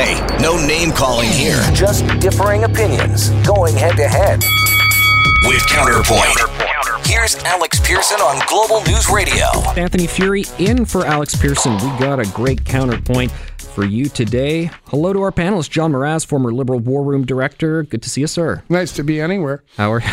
Hey, no name calling here. Just differing opinions going head to head. With Counterpoint. Here's Alex Pierson on Global News Radio. Anthony Furey in for Alex Pierson. We got a great counterpoint for you today. Hello to our panelist, John Mraz, former Liberal War Room Director. Good to see you, sir. Nice to be anywhere. How are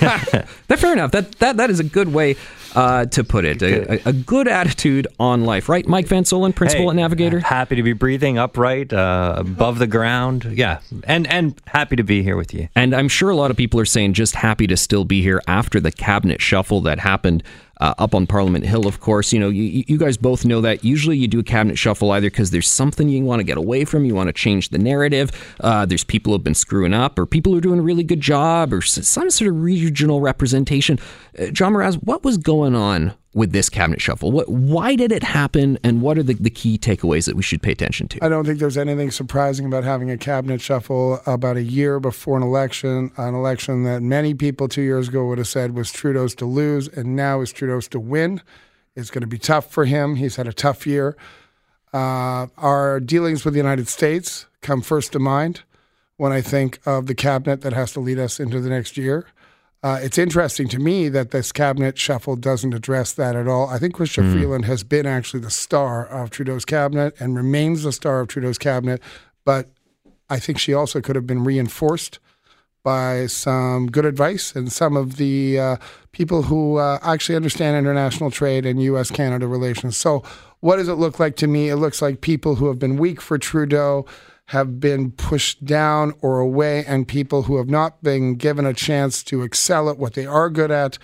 that? Fair enough. That that that is a good way uh, to put it. A, a, good attitude on life, right? Mike Van Soelen, principal hey, at Navigator. Happy to be breathing upright, uh, above the ground. Yeah, and and happy to be here with you. And I'm sure a lot of people are saying just happy to still be here after the cabinet shuffle that happened uh, up on Parliament Hill, of course. You know, you, you guys both know that usually you do a cabinet shuffle either because there's something you want to get away from, you want to change the narrative, uh, there's people who have been screwing up, or people who are doing a really good job, or some sort of regional representation. Uh, John Mraz, what was going on with this cabinet shuffle? What, why did it happen, and what are the, the key takeaways that we should pay attention to? I don't think there's anything surprising about having a cabinet shuffle about a year before an election, an election that many people two years ago would have said was Trudeau's to lose, and now is Trudeau's to win. It's going to be tough for him. He's had a tough year. Uh, our dealings with the United States come first to mind when I think of the cabinet that has to lead us into the next year. Uh, it's interesting to me that this cabinet shuffle doesn't address that at all. I think Chrystia mm. Freeland has been actually the star of Trudeau's cabinet and remains the star of Trudeau's cabinet, but I think she also could have been reinforced by some good advice and some of the uh, people who uh, actually understand international trade and U.S. Canada relations. So, what does it look like to me? It looks like people who have been weak for Trudeau have been pushed down or away, and people who have not been given a chance to excel at what they are good at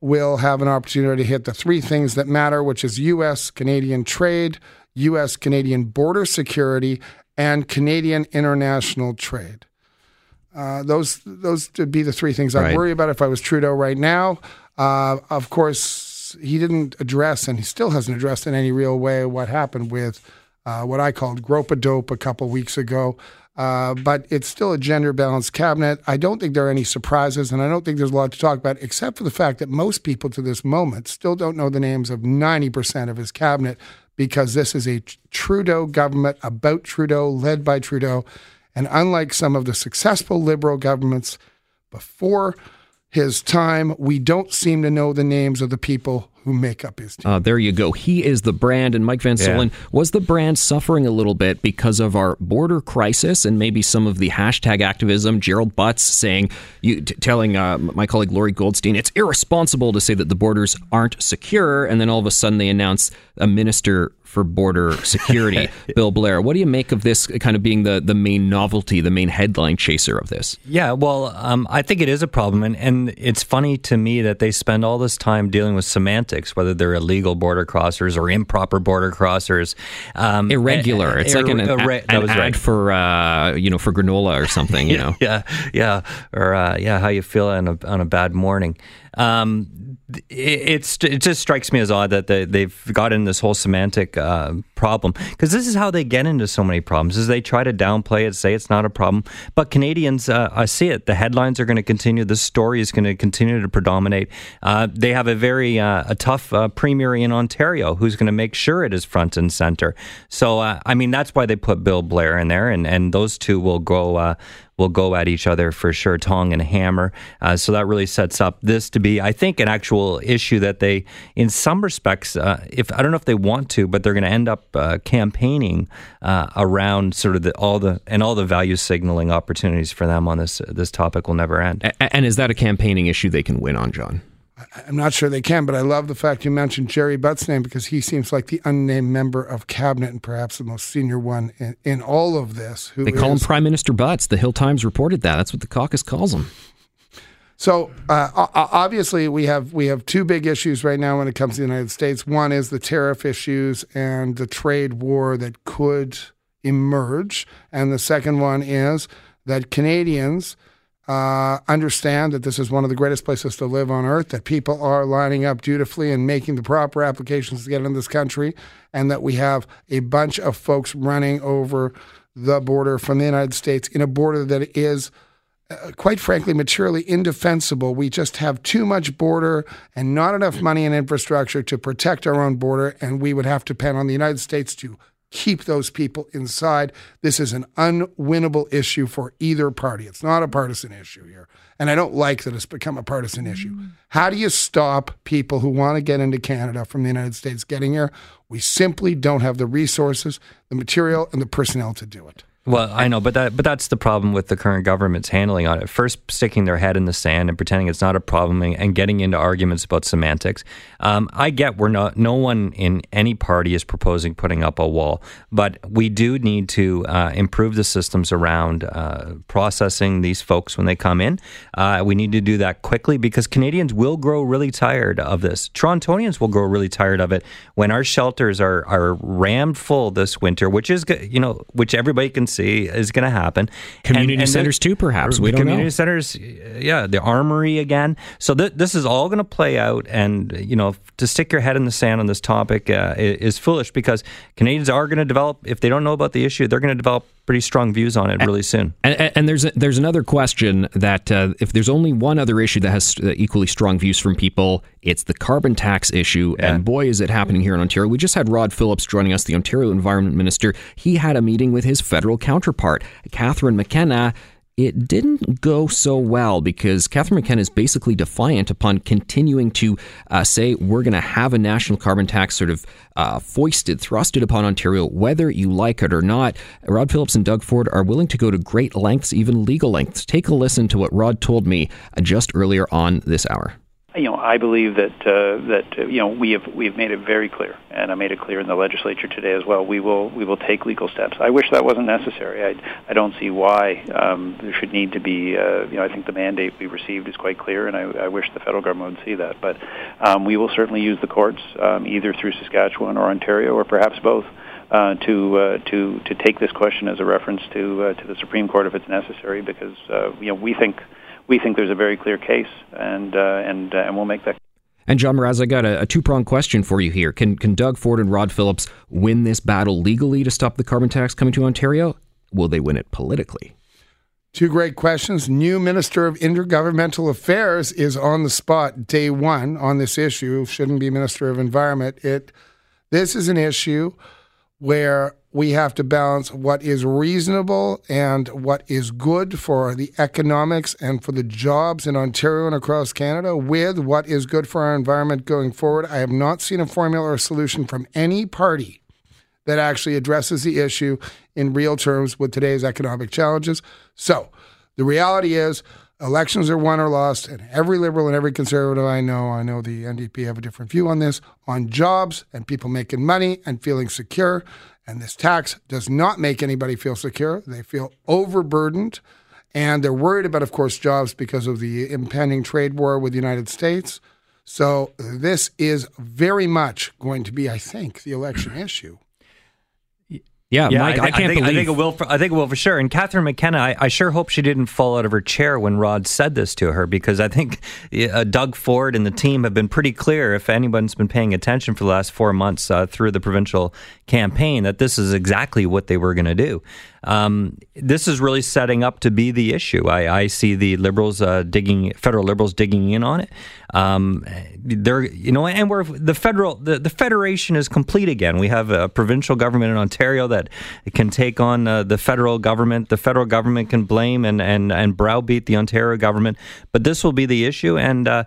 will have an opportunity to hit the three things that matter, which is U.S. Canadian trade, U.S. Canadian border security, and Canadian international trade. Uh, those those would be the three things I'd right. worry about if I was Trudeau right now. Uh, of course, he didn't address, and he still hasn't addressed in any real way what happened with uh, what I called grope a dope a couple weeks ago. Uh, but it's still a gender balanced cabinet. I don't think there are any surprises, and I don't think there's a lot to talk about, except for the fact that most people to this moment still don't know the names of 90% of his cabinet because this is a Trudeau government about Trudeau, led by Trudeau. And unlike some of the successful Liberal governments before his time, we don't seem to know the names of the people who make up his team. Uh, there you go. He is the brand. And Mike Van Soelen, yeah. was the brand suffering a little bit because of our border crisis and maybe some of the hashtag activism? Gerald Butts saying, you, t- telling uh, my colleague Lorrie Goldstein, it's irresponsible to say that the borders aren't secure. And then all of a sudden they announce a minister for border security, Bill Blair. What do you make of this kind of being the, the main novelty, the main headline chaser of this? Yeah, well, um, I think it is a problem. And, and it's funny to me that they spend all this time dealing with semantics, whether they're illegal border crossers or improper border crossers. Um, Irregular. It's ir- like an, an, an ad right. for, uh, you know, for granola or something, you know? yeah, yeah. Or, uh, yeah, how you feel on a, on a bad morning. Um, it's it just strikes me as odd that they, they've got in this whole semantic uh, problem. Because this is how they get into so many problems is they try to downplay it say it's not a problem. But Canadians uh, I see it. The headlines are going to continue. The story is going to continue to predominate. Uh, they have a very uh, a tough uh, premier in Ontario who's going to make sure it is front and center. So uh, I mean that's why they put Bill Blair in there and and those two will go will go at each other for sure, tong and hammer. Uh, so that really sets up this to be, I think, an actual issue that they, in some respects, uh, if I don't know if they want to, but they're going to end up uh, campaigning uh, around sort of the, all the and all the value signaling opportunities for them on this this topic will never end. And is that a campaigning issue they can win on, John? I'm not sure they can, but I love the fact you mentioned Gerry Butt's name because he seems like the unnamed member of cabinet and perhaps the most senior one in, in all of this. they call is, him Prime Minister Butts. The Hill Times reported that. That's what the caucus calls him. So uh, obviously, we have we have two big issues right now when it comes to the United States. One is the tariff issues and the trade war that could emerge, and the second one is that Canadians uh, understand that this is one of the greatest places to live on earth, that people are lining up dutifully and making the proper applications to get in this country, and that we have a bunch of folks running over the border from the United States in a border that is. Uh, quite frankly, materially indefensible. We just have too much border and not enough money and infrastructure to protect our own border, and we would have to depend on the United States to keep those people inside. This is an unwinnable issue for either party. It's not a partisan issue here. And I don't like that it's become a partisan mm. issue. How do you stop people who want to get into Canada from the United States getting here? We simply don't have the resources, the material, and the personnel to do it. Well, I know, but that but that's the problem with the current government's handling on it. First, sticking their head in the sand and pretending it's not a problem, and, and getting into arguments about semantics. Um, I get we're not. No one in any party is proposing putting up a wall, but we do need to uh, improve the systems around uh, processing these folks when they come in. Uh, we need to do that quickly because Canadians will grow really tired of this. Torontonians will grow really tired of it when our shelters are are rammed full this winter, which is you know which everybody can see is going to happen. Community and, and centers too, perhaps. We don't community know. centers, yeah, the armory again. So th- this is all going to play out, and you know, to stick your head in the sand on this topic uh, is foolish because Canadians are going to develop. If they don't know about the issue, they're going to develop pretty strong views on it really soon. And, and there's a, there's another question that uh, if there's only one other issue that has uh, equally strong views from people, it's the carbon tax issue. Yeah. And boy, is it happening here in Ontario. We just had Rod Phillips joining us, the Ontario Environment Minister. He had a meeting with his federal counterpart, Catherine McKenna it didn't go so well because Catherine McKenna is basically defiant upon continuing to uh, say we're going to have a national carbon tax sort of uh, foisted, thrusted upon Ontario, whether you like it or not. Rod Phillips and Doug Ford are willing to go to great lengths, even legal lengths. Take a listen to what Rod told me uh, just earlier on this hour you know, I believe that uh, that uh, you know we have we have made it very clear, and I made it clear in the legislature today as well. We will we will take legal steps. I wish that wasn't necessary. I I don't see why um, there should need to be. Uh, you know, I think the mandate we received is quite clear, and I, I wish the federal government would see that. But um, we will certainly use the courts, um, either through Saskatchewan or Ontario, or perhaps both. Uh, to uh, to to take this question as a reference to uh, to the Supreme Court if it's necessary, because uh, you know we think we think there's a very clear case, and uh, and uh, and we'll make that. And John Mraz, I got a, a two pronged question for you here. Can can Doug Ford and Rod Phillips win this battle legally to stop the carbon tax coming to Ontario? Will they win it politically? Two great questions. New Minister of Intergovernmental Affairs is on the spot day one on this issue. Shouldn't be Minister of Environment. It this is an issue where we have to balance what is reasonable and what is good for the economics and for the jobs in Ontario and across Canada with what is good for our environment going forward. I have not seen a formula or a solution from any party that actually addresses the issue in real terms with today's economic challenges. So the reality is, elections are won or lost, and every liberal and every conservative I know, I know the NDP have a different view on this, on jobs and people making money and feeling secure. And this tax does not make anybody feel secure. They feel overburdened. And they're worried about, of course, jobs because of the impending trade war with the United States. So this is very much going to be, I think, the election issue. Yeah, yeah Mike, I, I, can't I think, believe. I think it will. For, I think it will for sure. And Catherine McKenna, I, I, sure hope she didn't fall out of her chair when Rod said this to her, because I think uh, Doug Ford and the team have been pretty clear. If anyone's been paying attention for the last four months uh, through the provincial campaign, that this is exactly what they were going to do. Um, this is really setting up to be the issue. I, I see the liberals uh, digging, federal liberals digging in on it. Um, they're, you know, and we're the federal, the, the federation is complete again. We have a provincial government in Ontario that can take on uh, the federal government. The federal government can blame and, and, and browbeat the Ontario government, but this will be the issue. And uh,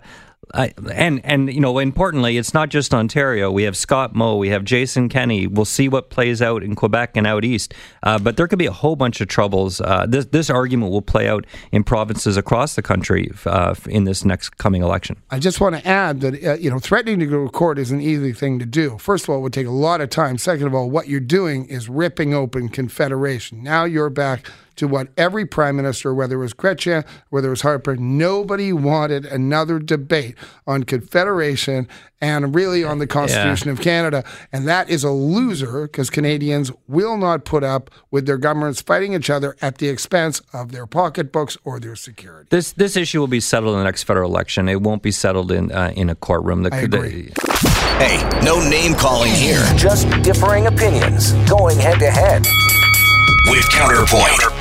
I, and and you know, importantly, it's not just Ontario. We have Scott Moe, we have Jason Kenney. We'll see what plays out in Quebec and out east. Uh, but there could be a whole bunch of troubles. Uh, this this argument will play out in provinces across the country uh, in this next coming election. I just want to add that uh, you know, threatening to go to court is an easy thing to do. First of all, it would take a lot of time. Second of all, what you're doing is ripping open Confederation. Now you're back to what every prime minister, whether it was Chrétien, whether it was Harper, nobody wanted another debate on Confederation and really on the Constitution yeah. of Canada. And that is a loser because Canadians will not put up with their governments fighting each other at the expense of their pocketbooks or their security. This this issue will be settled in the next federal election. It won't be settled in uh, in a courtroom. The, I agree. The, hey, no name calling here. Just differing opinions going head to head. With Counterpoint.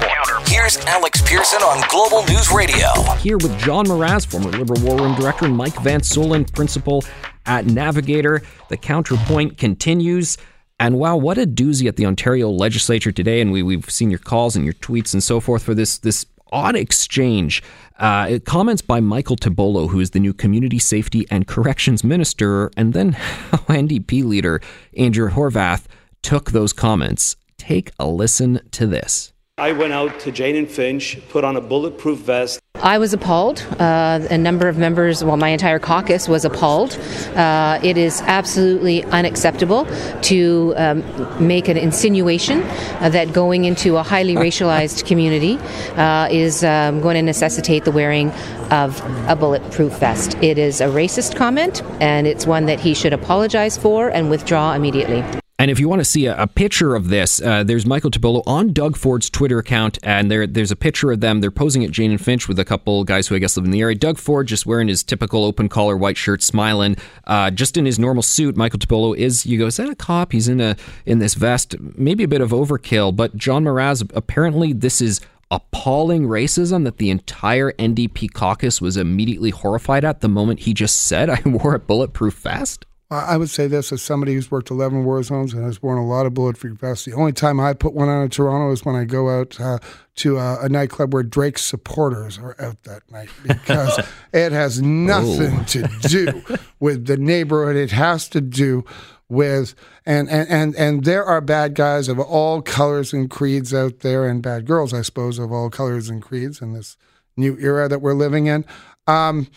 Here's Alex Pierson on Global News Radio. Here with John Mraz, former Liberal War Room Director, and Mike Van Soelen, Principal at Navigator. The Counterpoint continues. And wow, what a doozy at the Ontario legislature today. And we, we've seen your calls and your tweets and so forth for this, this odd exchange. Uh, comments by Michael Tibollo, who is the new Community Safety and Corrections Minister, and then NDP leader Andrea Horwath took those comments. Take a listen to this. I went out to Jane and Finch, put on a bulletproof vest. I was appalled. Uh, a number of members, well, my entire caucus was appalled. Uh, it is absolutely unacceptable to um, make an insinuation uh, that going into a highly racialized community uh, is um, going to necessitate the wearing of a bulletproof vest. It is a racist comment, and it's one that he should apologize for and withdraw immediately. And if you want to see a, a picture of this, uh, there's Michael Tibollo on Doug Ford's Twitter account, and there there's a picture of them. They're posing at Jane and Finch with a couple guys who I guess live in the area. Doug Ford just wearing his typical open collar white shirt, smiling, uh, just in his normal suit. Michael Tibollo is. You go, is that a cop? He's in a in this vest. Maybe a bit of overkill, but John Mraz apparently this is appalling racism that the entire NDP caucus was immediately horrified at the moment he just said I wore a bulletproof vest. I would say this as somebody who's worked 11 war zones and has worn a lot of bulletproof vests. The only time I put one on in Toronto is when I go out uh, to a, a, nightclub where Drake's supporters are out that night because it has nothing oh. to do with the neighborhood. It has to do with and, and and and there are bad guys of all colors and creeds out there, and bad girls, I suppose, of all colors and creeds in this new era that we're living in. Um,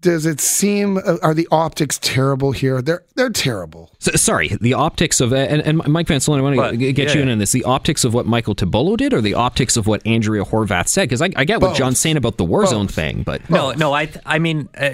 does it seem uh, are the optics terrible here? They're they're terrible. So, sorry, the optics of and, and Mike Van Soelen, I want to get yeah, you in on this. The optics of what Michael Tibollo did, or the optics of what Andrea Horwath said? Because I, I, get what John's saying about the war Both. zone thing, but no, no, I I mean. Uh,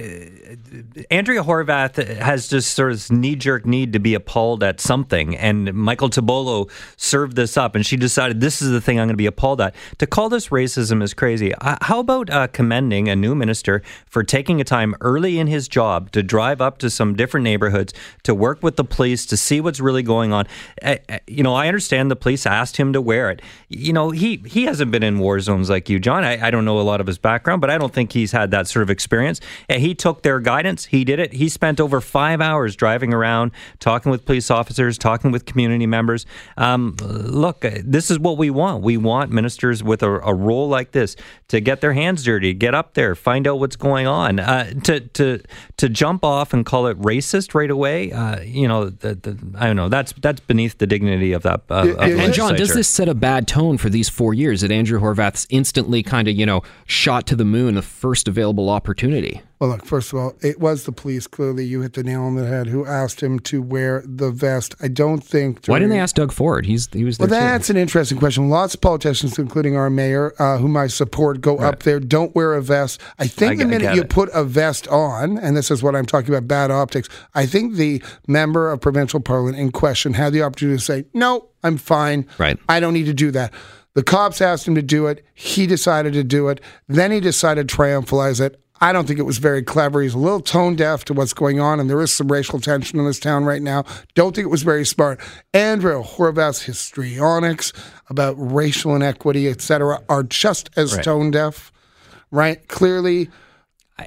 Andrea Horwath has just sort of knee jerk need to be appalled at something, and Michael Tibollo served this up, and she decided this is the thing I'm going to be appalled at. To call this racism is crazy. Uh, how about uh, commending a new minister for taking a time early in his job to drive up to some different neighborhoods to work with the police to see what's really going on? Uh, uh you know, I understand the police asked him to wear it. You know, he he hasn't been in war zones like you, John. I, I don't know a lot of his background, but I don't think he's had that sort of experience. And he took their guidance he did it. He spent over five hours driving around, talking with police officers, talking with community members. Um, look, this is what we want. We want ministers with a, a, role like this to get their hands dirty, get up there, find out what's going on. Uh, to to to jump off and call it racist right away, uh, you know, the, the, I don't know. That's that's beneath the dignity of that. Uh, of and John, does this set a bad tone for these four years that Andrea Horwath's instantly kind of you know shot to the moon the first available opportunity? Well, look, first of all, it was the police. Clearly, you hit the nail on the head. Who asked him to wear the vest? I don't think. During, Why didn't they ask Doug Ford? He's he was. Well, that's too. an interesting question. Lots of politicians, including our mayor, uh, whom I support, go right. up there. Don't wear a vest. I think I, the minute you it. put a vest on, and this is what I'm talking about, bad optics. I think the member of provincial parliament in question had the opportunity to say, "No, I'm fine. Right. I don't need to do that." The cops asked him to do it. He decided to do it. Then he decided to triumphalize it. I don't think it was very clever. He's a little tone deaf to what's going on, and there is some racial tension in this town right now. Don't think it was very smart. Andrea Horwath's histrionics about racial inequity, etc., are just as right. tone deaf, right? Clearly,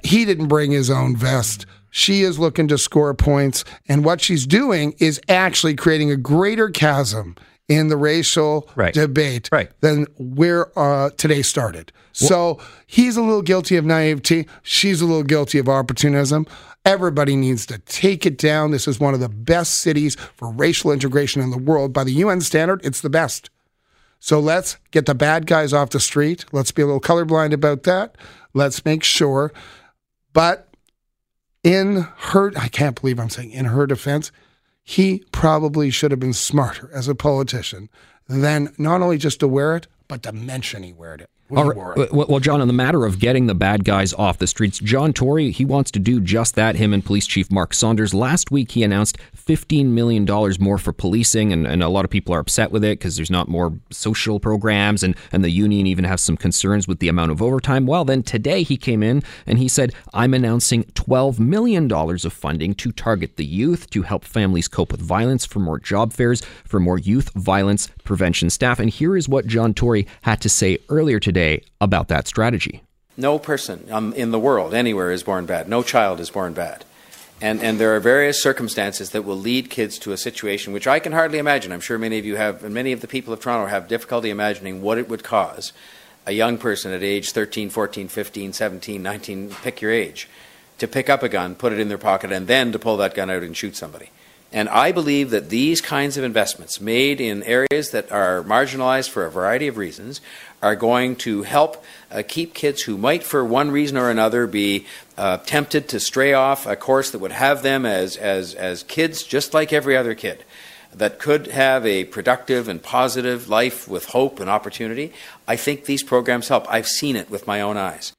he didn't bring his own vest. She is looking to score points, and what she's doing is actually creating a greater chasm in the racial right. debate right. than where uh, today started. So he's a little guilty of naivety. She's a little guilty of opportunism. Everybody needs to take it down. This is one of the best cities for racial integration in the world. By the UN standard, it's the best. So let's get the bad guys off the street. Let's be a little colorblind about that. Let's make sure. But in her, I can't believe I'm saying in her defense, he probably should have been smarter as a politician than not only just to wear it, but to mention he wore it. Right. Well, John, on the matter of getting the bad guys off the streets, John Tory, he wants to do just that. Him and Police Chief Mark Saunders. Last week, he announced $15 million more for policing, and, and a lot of people are upset with it because there's not more social programs, and, and the union even has some concerns with the amount of overtime. Well, then today he came in and he said, I'm announcing $12 million of funding to target the youth to help families cope with violence, for more job fairs, for more youth violence prevention staff. And here is what John Tory had to say earlier today today about that strategy. No person um, in the world, anywhere, is born bad. No child is born bad. And, and there are various circumstances that will lead kids to a situation which I can hardly imagine. I'm sure many of you have, and many of the people of Toronto have difficulty imagining what it would cause a young person at age 13, 14, 15, 17, 19, pick your age, to pick up a gun, put it in their pocket, and then to pull that gun out and shoot somebody. And I believe that these kinds of investments made in areas that are marginalized for a variety of reasons are going to help uh, keep kids who might, for one reason or another, be uh, tempted to stray off a course that would have them as, as, as kids just like every other kid that could have a productive and positive life with hope and opportunity. I think these programs help. I've seen it with my own eyes.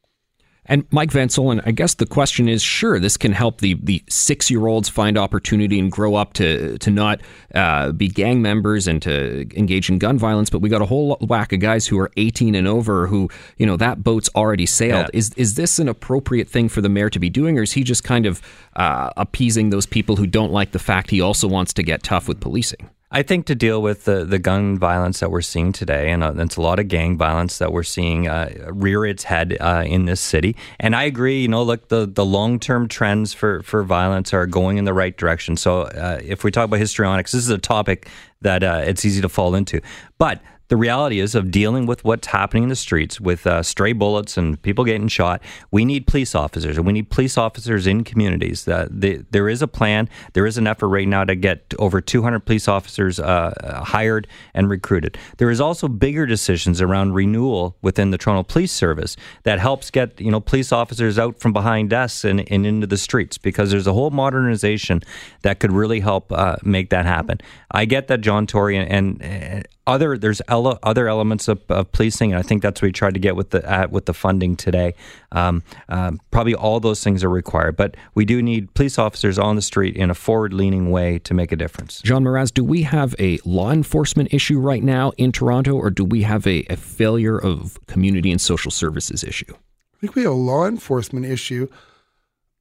And Mike Van Soelen, I guess the question is, sure, this can help the, the six year olds find opportunity and grow up to to not uh, be gang members and to engage in gun violence. But we got a whole whack of guys who are 18 and over who, you know, that boat's already sailed. Yeah. Is is this an appropriate thing for the mayor to be doing, or is he just kind of uh, appeasing those people who don't like the fact he also wants to get tough with policing? I think to deal with the, the gun violence that we're seeing today, and uh, it's a lot of gang violence that we're seeing uh, rear its head uh, in this city. And I agree, you know, look, the, the long term trends for, for violence are going in the right direction. So uh, if we talk about histrionics, this is a topic that uh, it's easy to fall into. But the reality is of dealing with what's happening in the streets with uh, stray bullets and people getting shot. We need police officers, and we need police officers in communities. Uh, the, there is a plan. There is an effort right now to get over 200 police officers uh, hired and recruited. There is also bigger decisions around renewal within the Toronto Police Service that helps get you know police officers out from behind desks and, and into the streets because there's a whole modernization that could really help uh, make that happen. I get that John Tory and, and other there's ele- other elements of, of, policing, and I think that's what we tried to get with the uh, with the funding today. Um, um, probably all those things are required, but we do need police officers on the street in a forward-leaning way to make a difference. John Mraz, do we have a law enforcement issue right now in Toronto, or do we have a, a failure of community and social services issue? I think we have a law enforcement issue.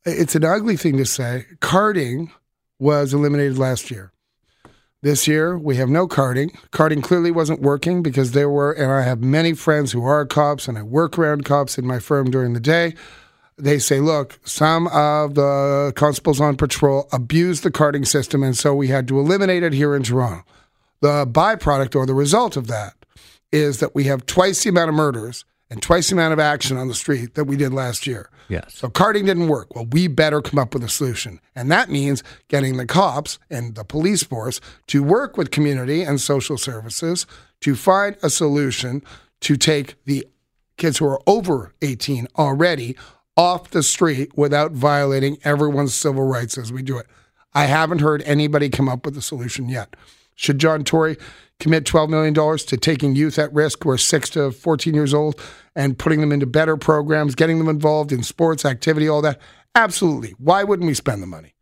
It's an ugly thing to say. Carding was eliminated last year. This year, we have no carding. Carding clearly wasn't working because there were, and I have many friends who are cops and I work around cops in my firm during the day. They say, look, some of the constables on patrol abused the carding system, and so we had to eliminate it here in Toronto. The byproduct or the result of that is that we have twice the amount of murders and twice the amount of action on the street that we did last year. Yes. So carding didn't work. Well, we better come up with a solution. And that means getting the cops and the police force to work with community and social services to find a solution to take the kids who are over 18 already off the street without violating everyone's civil rights as we do it. I haven't heard anybody come up with a solution yet. Should John Tory commit $12 million to taking youth at risk who are 6 to 14 years old and putting them into better programs, getting them involved in sports, activity, all that? Absolutely. Why wouldn't we spend the money?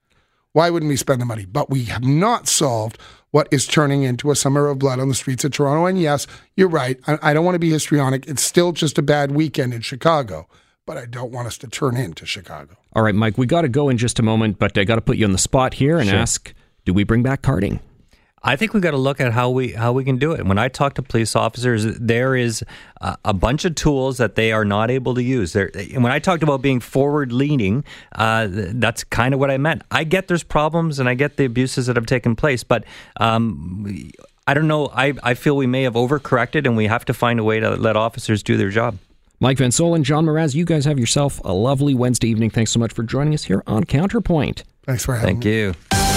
Why wouldn't we spend the money? But we have not solved what is turning into a summer of blood on the streets of Toronto. And yes, you're right. I, I don't want to be histrionic. It's still just a bad weekend in Chicago but I don't want us to turn into Chicago. All right, Mike, we got to go in just a moment, but I got to put you on the spot here and sure. ask do we bring back carding? I think we've got to look at how we how we can do it. When I talk to police officers, there is a, a bunch of tools that they are not able to use. There, when I talked about being forward leaning, uh, that's kind of what I meant. I get there's problems and I get the abuses that have taken place, but. Um, I don't know. I, I feel we may have overcorrected, and we have to find a way to let officers do their job. Mike Van Soelen, John Mraz, you guys have yourself a lovely Wednesday evening. Thanks so much for joining us here on Counterpoint. Thanks for having Thank me. you.